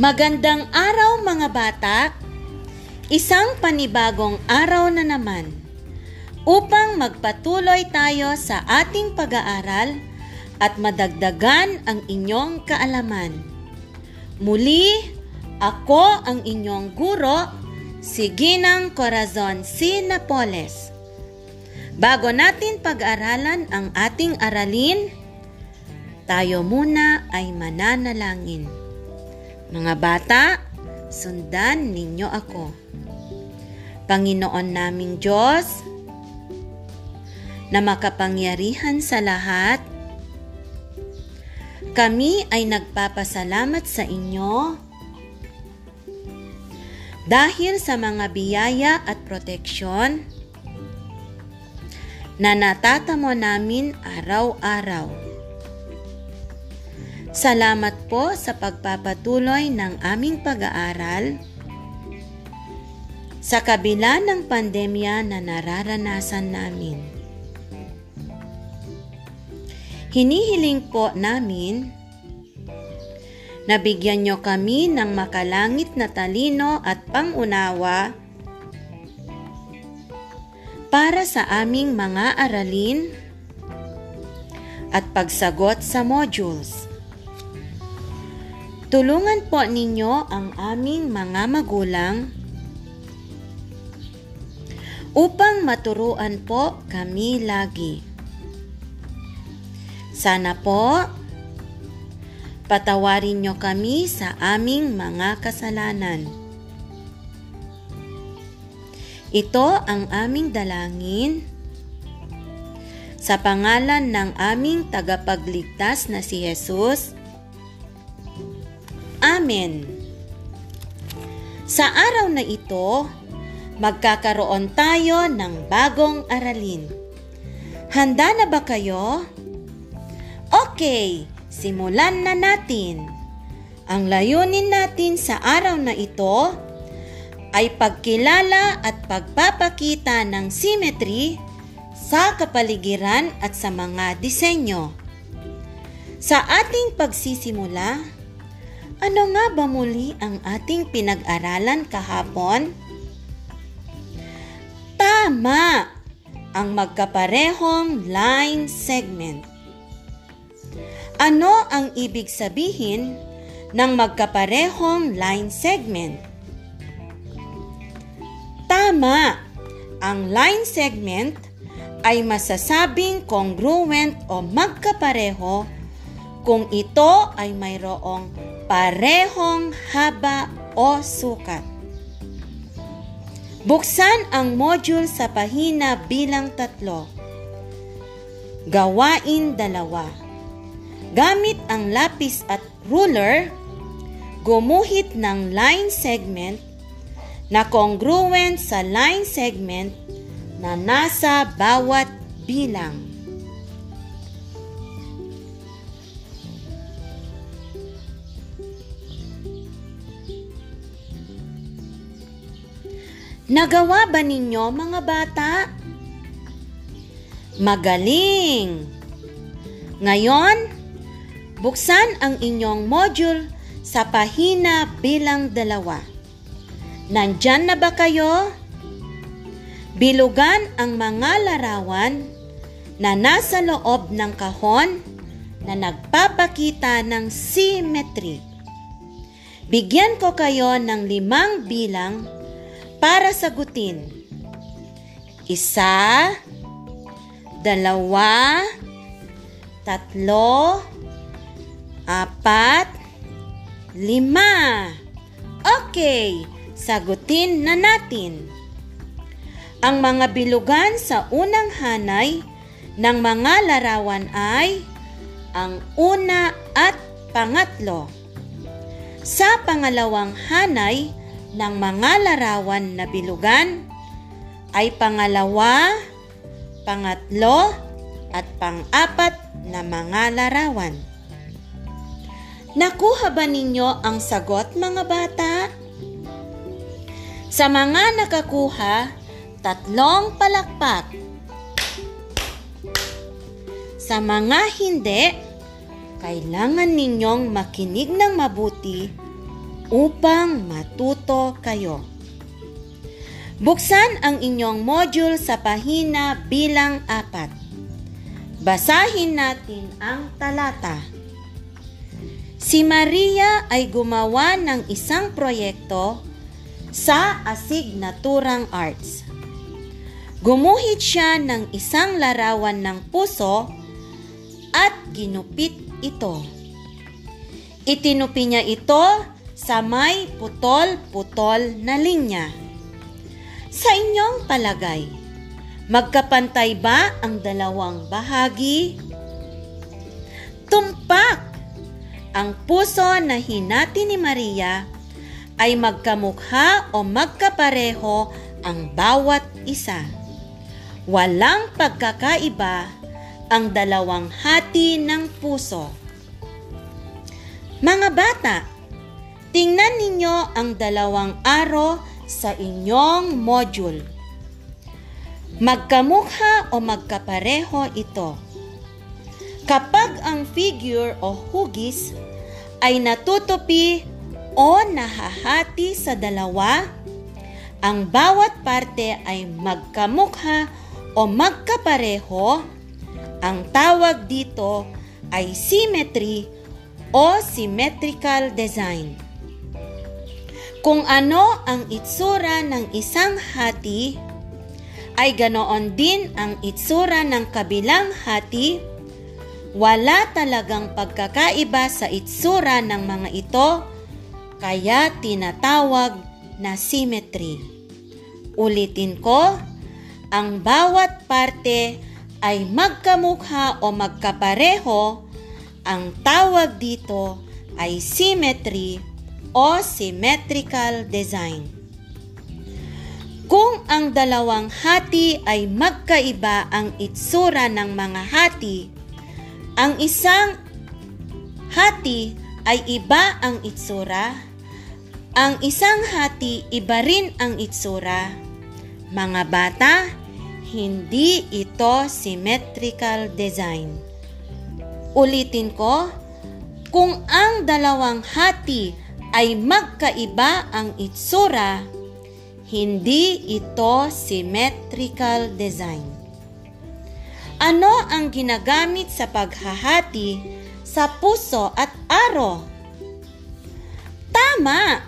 Magandang araw mga bata! Isang panibagong araw na naman upang magpatuloy tayo sa ating pag-aaral at madagdagan ang inyong kaalaman. Muli, ako ang inyong guro, si Ginang Corazon C. Napoles. Bago natin pag-aralan ang ating aralin, tayo muna ay mananalangin. Mga bata, sundan ninyo ako. Panginoon naming Diyos, na makapangyarihan sa lahat, kami ay nagpapasalamat sa inyo dahil sa mga biyaya at proteksyon na natatamo namin araw-araw. Salamat po sa pagpapatuloy ng aming pag-aaral sa kabila ng pandemya na nararanasan namin. Hinihiling po namin Nabigyan niyo kami ng makalangit na talino at pangunawa para sa aming mga aralin at pagsagot sa modules. Tulungan po ninyo ang aming mga magulang upang maturuan po kami lagi. Sana po Patawarin niyo kami sa aming mga kasalanan. Ito ang aming dalangin sa pangalan ng aming tagapagligtas na si Jesus. Amen. Sa araw na ito, magkakaroon tayo ng bagong aralin. Handa na ba kayo? Okay, Simulan na natin. Ang layunin natin sa araw na ito ay pagkilala at pagpapakita ng symmetry sa kapaligiran at sa mga disenyo. Sa ating pagsisimula, ano nga ba muli ang ating pinag-aralan kahapon? Tama! Ang magkaparehong line segment. Ano ang ibig sabihin ng magkaparehong line segment? Tama! Ang line segment ay masasabing congruent o magkapareho kung ito ay mayroong parehong haba o sukat. Buksan ang module sa pahina bilang tatlo. Gawain dalawa. Gamit ang lapis at ruler, gumuhit ng line segment na congruent sa line segment na nasa bawat bilang. Nagawa ba ninyo mga bata? Magaling! Ngayon, Buksan ang inyong module sa pahina bilang dalawa. Nandyan na ba kayo? Bilugan ang mga larawan na nasa loob ng kahon na nagpapakita ng symmetry. Bigyan ko kayo ng limang bilang para sagutin. Isa, dalawa, tatlo, apat, lima. Okay, sagutin na natin. Ang mga bilugan sa unang hanay ng mga larawan ay ang una at pangatlo. Sa pangalawang hanay ng mga larawan na bilugan ay pangalawa, pangatlo, at pang-apat na mga larawan. Nakuha ba ninyo ang sagot mga bata? Sa mga nakakuha, tatlong palakpak. Sa mga hindi, kailangan ninyong makinig ng mabuti upang matuto kayo. Buksan ang inyong module sa pahina bilang apat. Basahin natin ang talata. Si Maria ay gumawa ng isang proyekto sa asignaturang arts. Gumuhit siya ng isang larawan ng puso at ginupit ito. Itinupi niya ito sa may putol-putol na linya. Sa inyong palagay, magkapantay ba ang dalawang bahagi? Tumpak! Ang puso na hinati ni Maria ay magkamukha o magkapareho ang bawat isa. Walang pagkakaiba ang dalawang hati ng puso. Mga bata, tingnan ninyo ang dalawang aro sa inyong module. Magkamukha o magkapareho ito. Kapag ang figure o hugis ay natutupi o nahahati sa dalawa, ang bawat parte ay magkamukha o magkapareho, ang tawag dito ay symmetry o symmetrical design. Kung ano ang itsura ng isang hati, ay ganoon din ang itsura ng kabilang hati. Wala talagang pagkakaiba sa itsura ng mga ito, kaya tinatawag na symmetry. Ulitin ko, ang bawat parte ay magkamukha o magkapareho, ang tawag dito ay symmetry o symmetrical design. Kung ang dalawang hati ay magkaiba ang itsura ng mga hati, ang isang hati ay iba ang itsura, ang isang hati iba rin ang itsura. Mga bata, hindi ito symmetrical design. Ulitin ko, kung ang dalawang hati ay magkaiba ang itsura, hindi ito symmetrical design. Ano ang ginagamit sa paghahati sa puso at aro? Tama!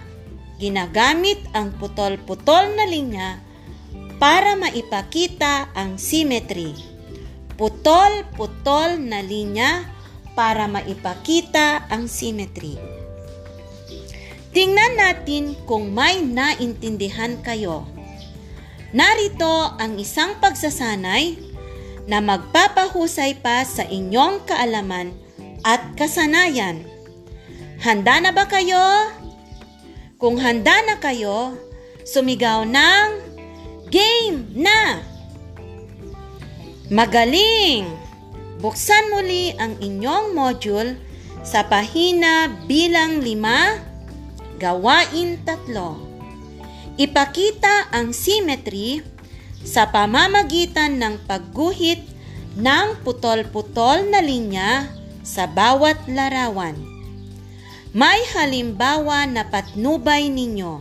Ginagamit ang putol-putol na linya para maipakita ang symmetry. Putol-putol na linya para maipakita ang symmetry. Tingnan natin kung may naintindihan kayo. Narito ang isang pagsasanay na magpapahusay pa sa inyong kaalaman at kasanayan. Handa na ba kayo? Kung handa na kayo, sumigaw ng game na! Magaling! Buksan muli ang inyong module sa pahina bilang lima Gawain tatlo. Ipakita ang symmetry sa pamamagitan ng pagguhit ng putol-putol na linya sa bawat larawan. May halimbawa na patnubay ninyo.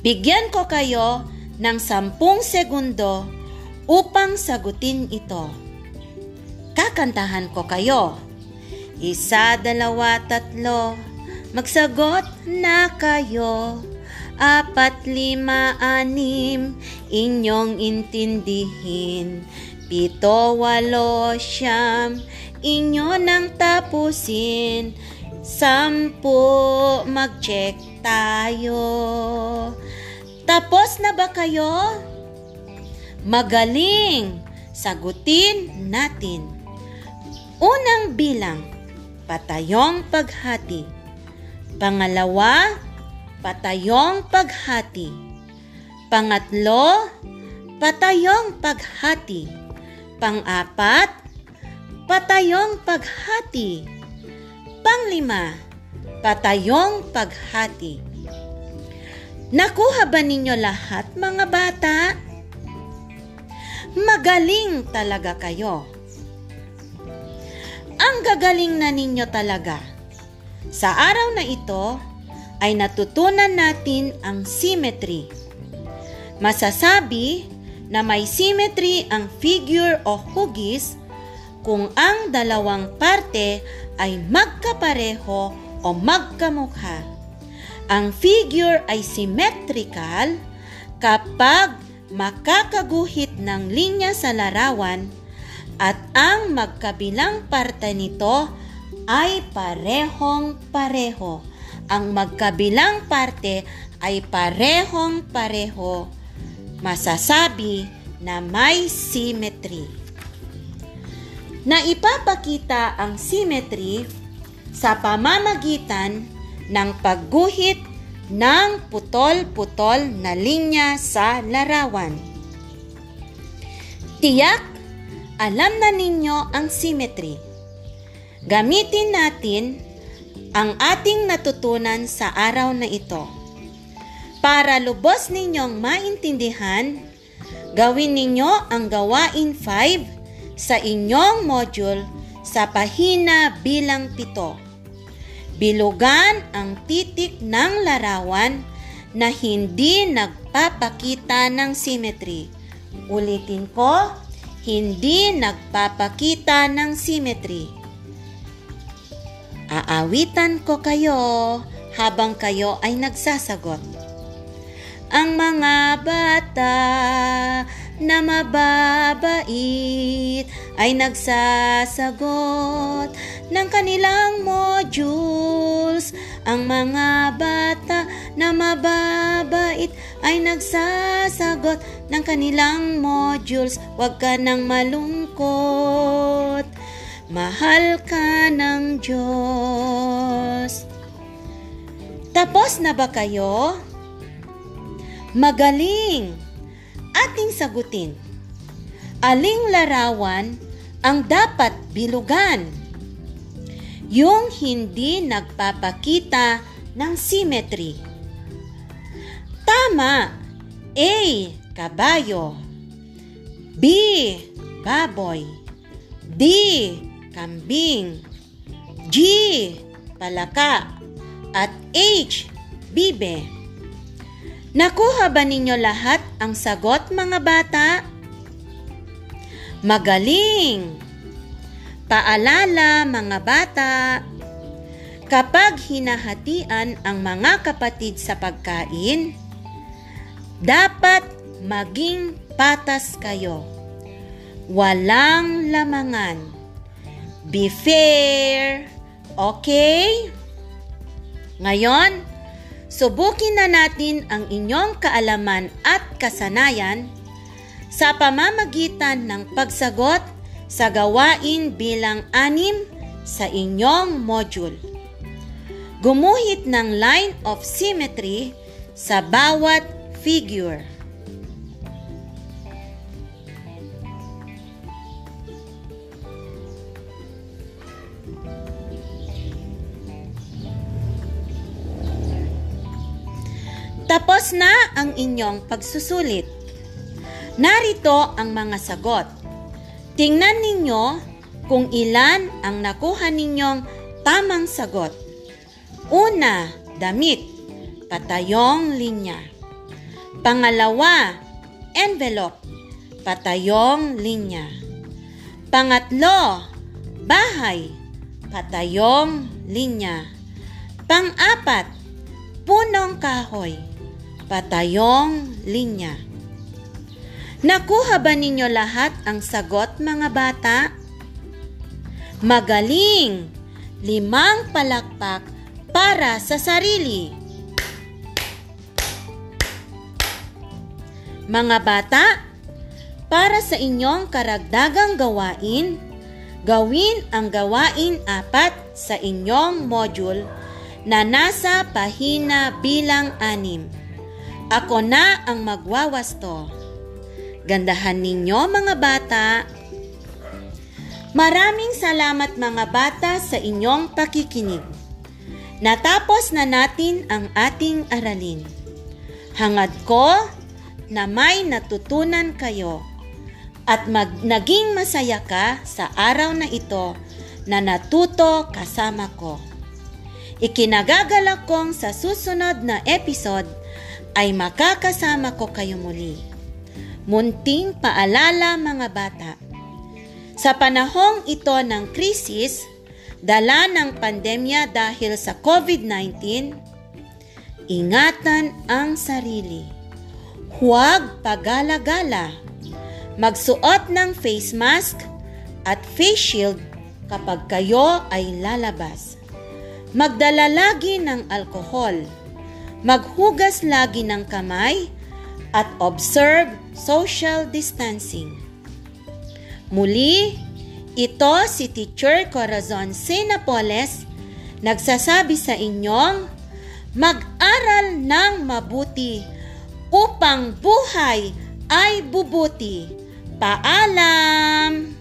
Bigyan ko kayo ng sampung segundo upang sagutin ito. Kakantahan ko kayo. Isa, dalawa, tatlo. Magsagot na kayo. Apat, lima, anim, inyong intindihin. Pito, walo, siyam, inyo nang tapusin. Sampu, mag-check tayo. Tapos na ba kayo? Magaling! Sagutin natin. Unang bilang, patayong paghati. Pangalawa, patayong paghati. Pangatlo, patayong paghati. Pangapat, patayong paghati. Panglima, patayong paghati. Nakuha ba ninyo lahat mga bata? Magaling talaga kayo. Ang gagaling na ninyo talaga sa araw na ito, ay natutunan natin ang symmetry. Masasabi na may symmetry ang figure o hugis kung ang dalawang parte ay magkapareho o magkamukha. Ang figure ay symmetrical kapag makakaguhit ng linya sa larawan at ang magkabilang parte nito ay parehong pareho. Ang magkabilang parte ay parehong pareho. Masasabi na may symmetry na ipapakita ang symmetry sa pamamagitan ng pagguhit ng putol-putol na linya sa larawan. Tiyak, alam na ninyo ang symmetry. Gamitin natin ang ating natutunan sa araw na ito. Para lubos ninyong maintindihan, gawin ninyo ang gawain 5 sa inyong module sa pahina bilang pito. Bilugan ang titik ng larawan na hindi nagpapakita ng symmetry. Ulitin ko, hindi nagpapakita ng symmetry. Aawitan ko kayo habang kayo ay nagsasagot. Ang mga bata na mababait ay nagsasagot ng kanilang modules. Ang mga bata na mababait ay nagsasagot ng kanilang modules. Huwag ka nang malungkot. Mahal ka ng Diyos. Tapos na ba kayo? Magaling! Ating sagutin. Aling larawan ang dapat bilugan? Yung hindi nagpapakita ng symmetry. Tama! A. Kabayo B. Baboy D. Kambing G. Palaka at H. Bibe Nakuha ba ninyo lahat ang sagot mga bata? Magaling! Paalala mga bata, kapag hinahatian ang mga kapatid sa pagkain, dapat maging patas kayo. Walang lamangan. Be fair. Okay? Ngayon, Subukin na natin ang inyong kaalaman at kasanayan sa pamamagitan ng pagsagot sa gawain bilang anim sa inyong module. Gumuhit ng line of symmetry sa bawat figure. Tapos na ang inyong pagsusulit. Narito ang mga sagot. Tingnan ninyo kung ilan ang nakuha ninyong tamang sagot. Una, damit, patayong linya. Pangalawa, envelope, patayong linya. Pangatlo, bahay, patayong linya. Pang-apat, punong kahoy, patayong linya. Nakuha ba ninyo lahat ang sagot mga bata? Magaling! Limang palakpak para sa sarili. Mga bata, para sa inyong karagdagang gawain, gawin ang gawain apat sa inyong module na nasa pahina bilang anim. Ako na ang magwawasto. Gandahan ninyo mga bata. Maraming salamat mga bata sa inyong pakikinig. Natapos na natin ang ating aralin. Hangad ko na may natutunan kayo at mag naging masaya ka sa araw na ito na natuto kasama ko. Ikinagagalak kong sa susunod na episode ay makakasama ko kayo muli. Munting paalala mga bata. Sa panahong ito ng krisis, dala ng pandemya dahil sa COVID-19, ingatan ang sarili. Huwag pagala-gala. Magsuot ng face mask at face shield kapag kayo ay lalabas. Magdala lagi ng alkohol. Maghugas lagi ng kamay at observe social distancing. Muli, ito si Teacher Corazon Sinapoles nagsasabi sa inyong mag-aral ng mabuti upang buhay ay bubuti. Paalam!